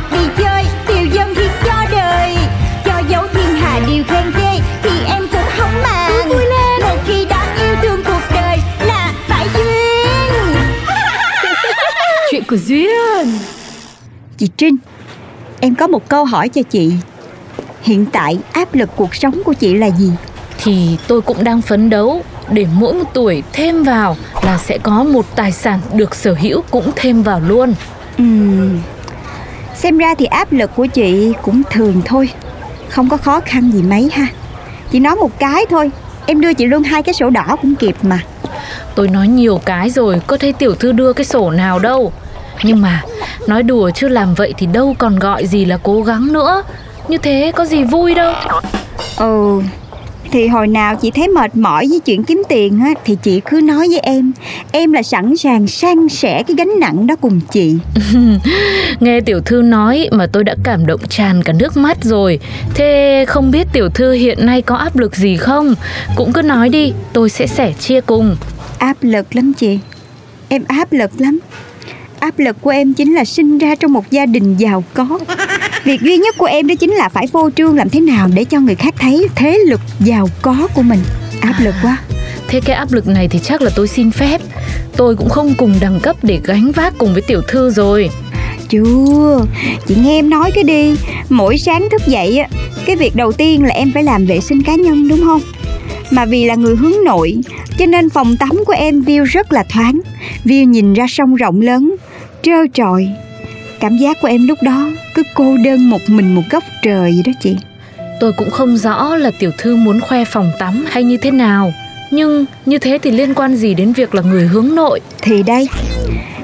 hoặc đi chơi Tiêu dân thì cho đời Cho dấu thiên hà điều khen ghê Thì em cũng không màng vui lên. Một khi đã yêu thương cuộc đời Là phải duyên Chuyện của Duyên Chị Trinh Em có một câu hỏi cho chị Hiện tại áp lực cuộc sống của chị là gì? thì tôi cũng đang phấn đấu để mỗi một tuổi thêm vào là sẽ có một tài sản được sở hữu cũng thêm vào luôn. Ừm, Xem ra thì áp lực của chị cũng thường thôi Không có khó khăn gì mấy ha Chị nói một cái thôi Em đưa chị luôn hai cái sổ đỏ cũng kịp mà Tôi nói nhiều cái rồi, có thấy tiểu thư đưa cái sổ nào đâu. Nhưng mà nói đùa chứ làm vậy thì đâu còn gọi gì là cố gắng nữa. Như thế có gì vui đâu. Ừ Thì hồi nào chị thấy mệt mỏi với chuyện kiếm tiền á Thì chị cứ nói với em Em là sẵn sàng san sẻ cái gánh nặng đó cùng chị Nghe tiểu thư nói mà tôi đã cảm động tràn cả nước mắt rồi. Thế không biết tiểu thư hiện nay có áp lực gì không? Cũng cứ nói đi, tôi sẽ sẻ chia cùng. Áp lực lắm chị Em áp lực lắm Áp lực của em chính là sinh ra trong một gia đình giàu có Việc duy nhất của em đó chính là phải phô trương làm thế nào để cho người khác thấy thế lực giàu có của mình. Áp lực quá. Thế cái áp lực này thì chắc là tôi xin phép. Tôi cũng không cùng đẳng cấp để gánh vác cùng với tiểu thư rồi. Chưa. Chị nghe em nói cái đi. Mỗi sáng thức dậy á Cái việc đầu tiên là em phải làm vệ sinh cá nhân đúng không? Mà vì là người hướng nội Cho nên phòng tắm của em view rất là thoáng. View nhìn ra sông rộng lớn Trơ trọi Cảm giác của em lúc đó Cứ cô đơn một mình một góc trời vậy đó chị. Tôi cũng không rõ là tiểu thư muốn khoe phòng tắm hay như thế nào Nhưng như thế thì liên quan gì đến việc là người hướng nội? Thì đây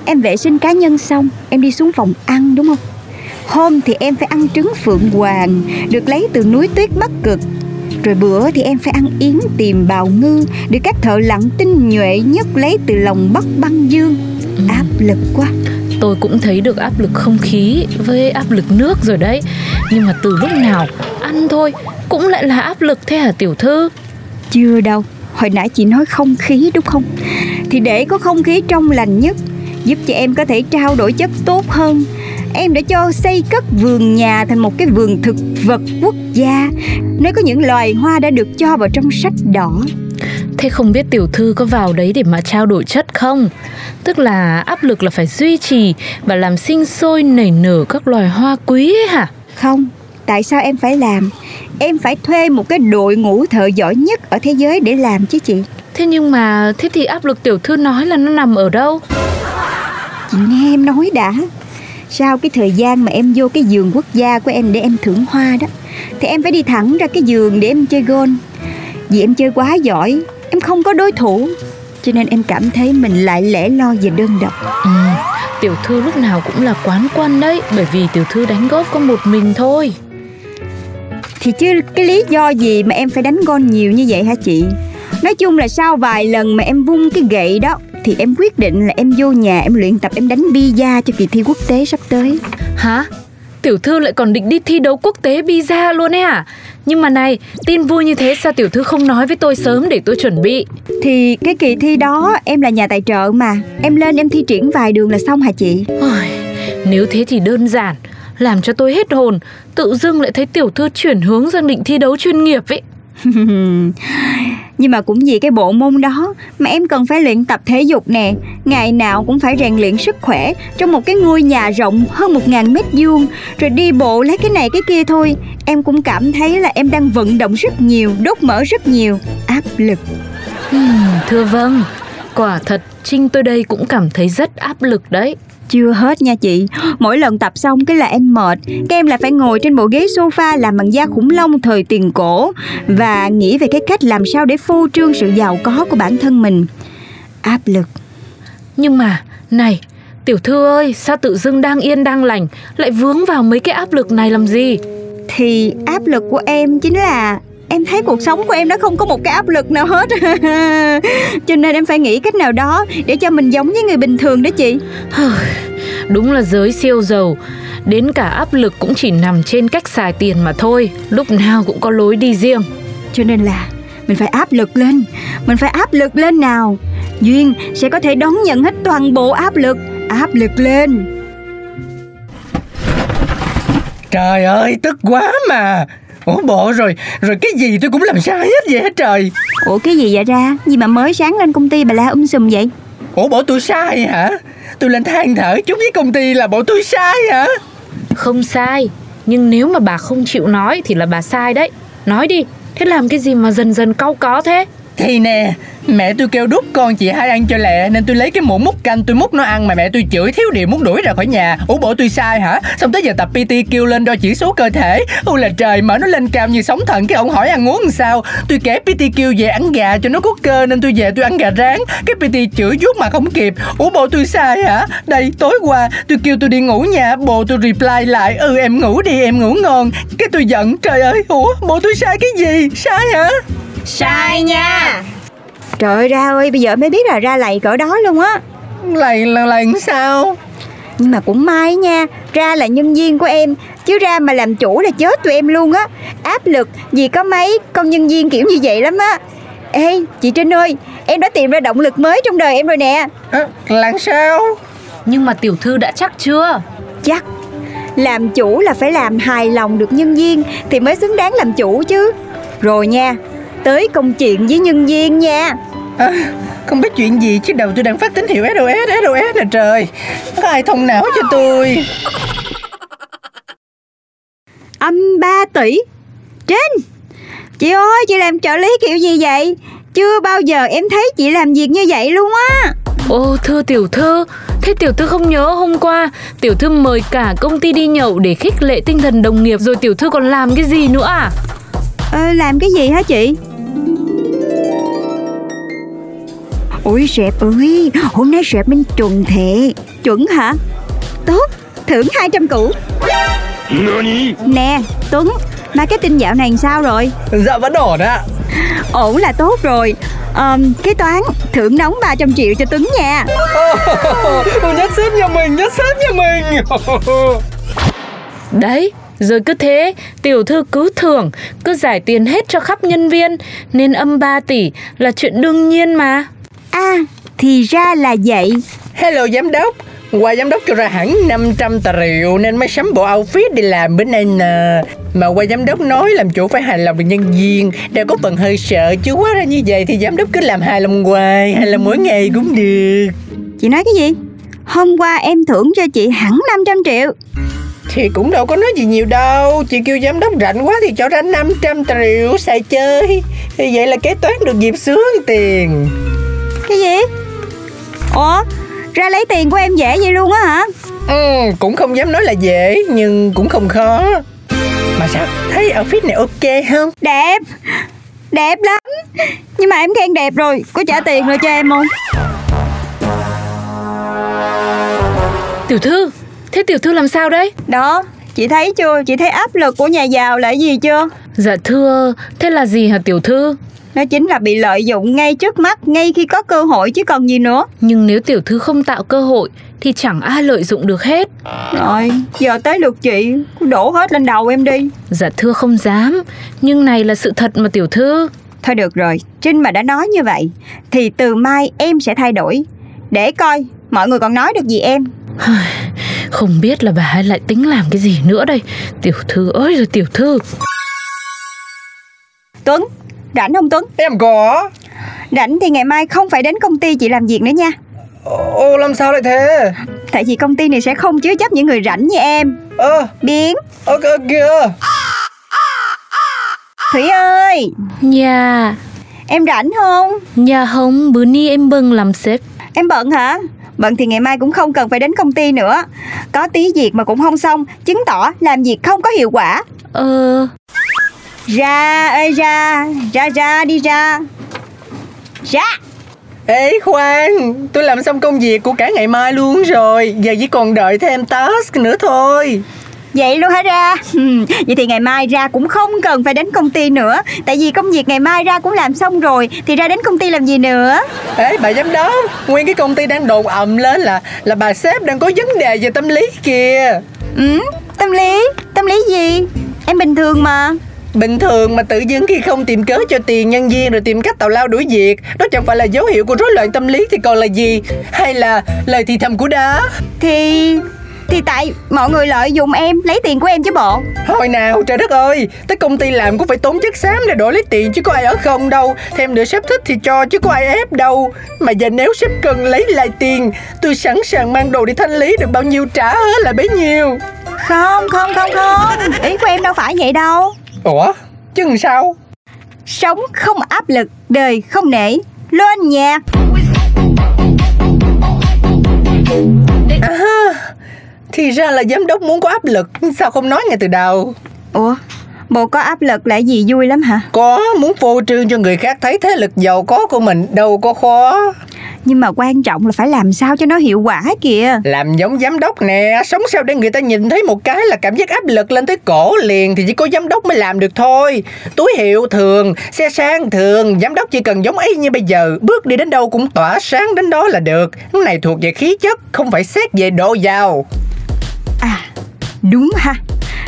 Em vệ sinh cá nhân xong Em đi xuống phòng ăn đúng không? Hôm thì em phải ăn trứng phượng hoàng Được lấy từ núi tuyết bắc cực. Rồi bữa thì em phải ăn yến tìm bào ngư Được các thợ lặn tinh nhuệ nhất lấy từ lòng bắc băng dương. Áp lực quá Tôi cũng thấy được áp lực không khí với áp lực nước rồi đấy. Nhưng mà từ lúc nào ăn thôi cũng lại là áp lực thế hả, tiểu thư? Chưa đâu. Hồi nãy chị nói không khí đúng không? Thì để có không khí trong lành nhất, Giúp cho em có thể trao đổi chất tốt hơn. Em đã cho xây cất vườn nhà thành một cái vườn thực vật quốc gia. Nơi có những loài hoa đã được cho vào trong sách đỏ Thế không biết tiểu thư có vào đấy để mà trao đổi chất không? Tức là áp lực là phải duy trì và làm sinh sôi nảy nở các loài hoa quý ấy hả? Không, tại sao em phải làm Em phải thuê một cái đội ngũ thợ giỏi nhất ở thế giới để làm chứ chị Thế nhưng mà thế thì áp lực tiểu thư nói là nó nằm ở đâu? Chị nghe em nói đã Sau cái thời gian mà em vô cái giường quốc gia của em để em thưởng hoa đó Thì em phải đi thẳng ra cái giường để em chơi gôn Vì em chơi quá giỏi Em không có đối thủ Cho nên em cảm thấy mình lại lẻ loi và đơn độc Ừ, tiểu thư lúc nào cũng là quán quân đấy Bởi vì tiểu thư đánh góp có một mình thôi Thì chứ cái lý do gì mà em phải đánh gôn nhiều như vậy hả chị Nói chung là sau vài lần mà em vung cái gậy đó Thì em quyết định là em vô nhà em luyện tập em đánh bida cho kỳ thi quốc tế sắp tới Hả? Tiểu thư lại còn định đi thi đấu quốc tế pizza luôn ấy à? Nhưng mà này, tin vui như thế sao tiểu thư không nói với tôi sớm để tôi chuẩn bị? Thì cái kỳ thi đó em là nhà tài trợ mà Em lên em thi triển vài đường là xong hả chị Ôi, nếu thế thì đơn giản, làm cho tôi hết hồn, tự dưng lại thấy tiểu thư chuyển hướng sang định thi đấu chuyên nghiệp ấy. Nhưng mà cũng vì cái bộ môn đó Mà em cần phải luyện tập thể dục nè. Ngày nào cũng phải rèn luyện sức khỏe Trong một cái ngôi nhà rộng hơn một ngàn mét vuông. Rồi đi bộ lấy cái này cái kia thôi. Em cũng cảm thấy là em đang vận động rất nhiều Đốt mỡ rất nhiều. Áp lực. Thưa vâng, quả thật Trinh tôi đây cũng cảm thấy rất áp lực đấy. Chưa hết nha chị. Mỗi lần tập xong cái là em mệt. Cái em lại phải ngồi trên bộ ghế sofa Làm bằng da khủng long thời tiền cổ. Và nghĩ về cái cách làm sao để phô trương sự giàu có của bản thân mình. Áp lực. Nhưng mà, này, Tiểu thư ơi, sao tự dưng đang yên đang lành lại vướng vào mấy cái áp lực này làm gì? Thì áp lực của em chính là em thấy cuộc sống của em nó không có một cái áp lực nào hết. Cho nên em phải nghĩ cách nào đó để cho mình giống với người bình thường đó chị. Đúng là giới siêu giàu. Đến cả áp lực cũng chỉ nằm trên cách xài tiền mà thôi. Lúc nào cũng có lối đi riêng. Cho nên là mình phải áp lực lên. Mình phải áp lực lên nào. Duyên sẽ có thể đón nhận hết toàn bộ áp lực. Áp lực lên. Trời ơi, tức quá mà. Ủa bộ rồi, rồi cái gì tôi cũng làm sai hết vậy hết trời. ủa cái gì vậy ra gì mà mới sáng lên công ty bà la um sùm vậy Ủa bộ tôi sai hả? Tôi lên than thở chút với công ty là bộ tôi sai hả? Không sai Nhưng nếu mà bà không chịu nói thì là bà sai đấy Nói đi Thế làm cái gì mà dần dần cau có thế thì nè, mẹ tôi kêu đút con chị hai ăn cho lẹ Nên tôi lấy cái muỗng múc canh tôi múc nó ăn Mà mẹ tôi chửi thiếu điều muốn đuổi ra khỏi nhà Ủa bộ tôi sai hả? Xong tới giờ tập PT kêu lên đo chỉ số cơ thể Ôi là trời, mở nó lên cao như sóng thần Cái ông hỏi ăn uống làm sao Tôi kể PT kêu về ăn gà cho nó có cơ Nên tôi về tôi ăn gà rán Cái PT chửi vuốt mà không kịp Ủa bộ tôi sai hả? Đây tối qua tôi kêu tôi đi ngủ nha Bộ tôi reply lại Ừ em ngủ đi em ngủ ngon Cái tôi giận trời ơi Ủa bộ tôi sai cái gì? Sai hả? Sai nha. Trời ơi ra ơi bây giờ mới biết là ra lầy cỡ đó luôn á. Lầy là lầy sao? nhưng mà cũng may nha ra là nhân viên của em chứ ra mà làm chủ là chết tụi em luôn á. Áp lực vì có mấy con nhân viên kiểu như vậy lắm á. Ê chị trinh ơi em đã tìm ra động lực mới trong đời em rồi nè. À, làm sao? Nhưng mà tiểu thư đã chắc chưa? Chắc. Làm chủ là phải làm hài lòng được nhân viên thì mới xứng đáng làm chủ chứ. Rồi nha tới công chuyện với nhân viên nha. À, không biết chuyện gì chứ đầu tôi đang phát tín hiệu SOS SOS nè trời. Có ai thông não cho tôi? Âm 3 tỷ. Trinh Chị ơi chị làm trợ lý kiểu gì vậy? Chưa bao giờ em thấy chị làm việc như vậy luôn á. Ô thưa tiểu thư. Thế tiểu thư không nhớ hôm qua Tiểu thư mời cả công ty đi nhậu Để khích lệ tinh thần đồng nghiệp Rồi tiểu thư còn làm cái gì nữa à? Ờ, Làm cái gì hả chị Ôi sếp ơi Hôm nay sếp mình chuẩn thế Chuẩn hả? Tốt thưởng 200 củ. Nè Tuấn Marketing dạo này sao rồi? Dạ vẫn ổn ạ. Ổn là tốt rồi. Ờm, Cái toán thưởng nóng 300 triệu cho Tuấn nha. Nhất sếp nhà mình, nhất sếp nhà mình. Đấy rồi cứ thế, tiểu thư cứ thưởng, cứ giải tiền hết cho khắp nhân viên, nên âm 3 tỷ là chuyện đương nhiên mà. À thì ra là vậy. Hello giám đốc. Qua giám đốc cho ra hẳn 500 triệu Nên mới sắm bộ outfit đi làm bữa nay nè. Mà qua giám đốc nói làm chủ phải hài lòng được nhân viên. Đều có phần hơi sợ Chứ quá ra như vậy thì giám đốc cứ làm hài lòng hoài Hài lòng mỗi ngày cũng được. Chị nói cái gì? Hôm qua em thưởng cho chị hẳn 500 triệu. Thì cũng đâu có nói gì nhiều đâu. Chị kêu giám đốc rảnh quá thì cho ra 500 triệu xài chơi. Thì vậy là kế toán được dịp sướng tiền Cái gì? Ủa Ra lấy tiền của em dễ vậy luôn á hả? Ừ, cũng không dám nói là dễ nhưng cũng không khó. Mà sao, thấy outfit này ok không? Đẹp. Đẹp lắm. Nhưng mà em khen đẹp rồi. Có trả tiền rồi cho em không? Tiểu thư, thế tiểu thư làm sao đấy? Đó Chị thấy chưa? Chị thấy áp lực của nhà giàu là gì chưa? Dạ thưa, thế là gì hả tiểu thư? Nó chính là bị lợi dụng ngay trước mắt Ngay khi có cơ hội chứ còn gì nữa Nhưng nếu tiểu thư không tạo cơ hội thì chẳng ai lợi dụng được hết. Rồi Giờ tới lượt chị Cứ đổ hết lên đầu em đi Dạ thưa không dám, nhưng này là sự thật mà tiểu thư. Thôi được rồi Trinh mà đã nói như vậy Thì từ mai em sẽ thay đổi Để coi mọi người còn nói được gì em Không biết là bà ấy lại tính làm cái gì nữa đây. Tiểu thư ơi rồi tiểu thư. Tuấn Rảnh không Tuấn? Em có. Rảnh thì ngày mai không phải đến công ty chị làm việc nữa nha. Ô làm sao lại thế? Tại vì công ty này sẽ không chứa chấp những người rảnh như em. Ơ, Biến. Ơ kìa kìa. Thủy ơi. Nhà, Em rảnh không? Nhà hồng bữa ni em bưng làm sếp. Em bận hả? Bận thì ngày mai cũng không cần phải đến công ty nữa. Có tí việc mà cũng không xong Chứng tỏ làm việc không có hiệu quả. Ờ, Ra ơi ra. Ra ra đi ra. Ra. Ê khoan, tôi làm xong công việc của cả ngày mai luôn rồi. Giờ chỉ còn đợi thêm task nữa thôi. Vậy luôn hả ra? Vậy thì ngày mai ra cũng không cần phải đến công ty nữa. Tại vì công việc ngày mai ra cũng làm xong rồi Thì ra đến công ty làm gì nữa? Ê bà giám đốc Nguyên cái công ty đang đồn ầm lên là Là bà sếp đang có vấn đề về tâm lý kìa. Ừ, tâm lý? Tâm lý gì? Em bình thường mà Bình thường mà tự dưng khi không tìm cớ cho tiền nhân viên rồi tìm cách tào lao đuổi việc Đó chẳng phải là dấu hiệu của rối loạn tâm lý thì còn là gì? Hay là lời thì thầm của đá? Thì thì tại mọi người lợi dụng em lấy tiền của em chứ bộ. Hồi nào trời đất ơi Tới công ty làm cũng phải tốn chất xám để đổi lấy tiền chứ có ai ở không đâu. Thêm nữa sếp thích thì cho chứ có ai ép đâu. Mà giờ nếu sếp cần lấy lại tiền Tôi sẵn sàng mang đồ đi thanh lý được bao nhiêu trả hết là bấy nhiêu. Không không không không. Ý của em đâu phải vậy đâu Ủa? Làm sao? Sống không áp lực Đời không nể. Lên nhạc À thì ra là giám đốc muốn có áp lực. Sao không nói ngay từ đầu? Ủa Bộ có áp lực là gì vui lắm hả? Có muốn phô trương cho người khác thấy thế lực giàu có của mình. Đâu có khó Nhưng mà quan trọng là phải làm sao cho nó hiệu quả kìa. Làm giống giám đốc nè Sống sao để người ta nhìn thấy một cái là cảm giác áp lực lên tới cổ liền Thì chỉ có giám đốc mới làm được thôi. Túi hiệu thường, xe sang thường Giám đốc chỉ cần giống ấy như bây giờ Bước đi đến đâu cũng tỏa sáng đến đó là được. Cái này thuộc về khí chất Không phải xét về độ giàu. À đúng ha.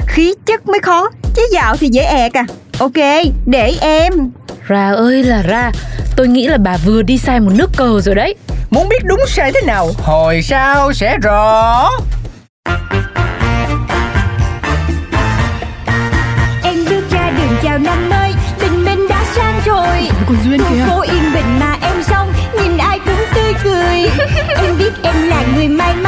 Khí chất mới khó Chứ dạo thì dễ ẹc à. Ok để em. Ra ơi là ra Tôi nghĩ là bà vừa đi sai một nước cờ rồi đấy. Muốn biết đúng sai thế nào Hồi sau sẽ rõ. Em bước ra đường chào năm mới Tình mình đã sang rồi. Con Duyên kìa. Phố yên bình mà em xong Nhìn ai cũng tươi cười. Em biết em là người may mắn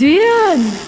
đời Là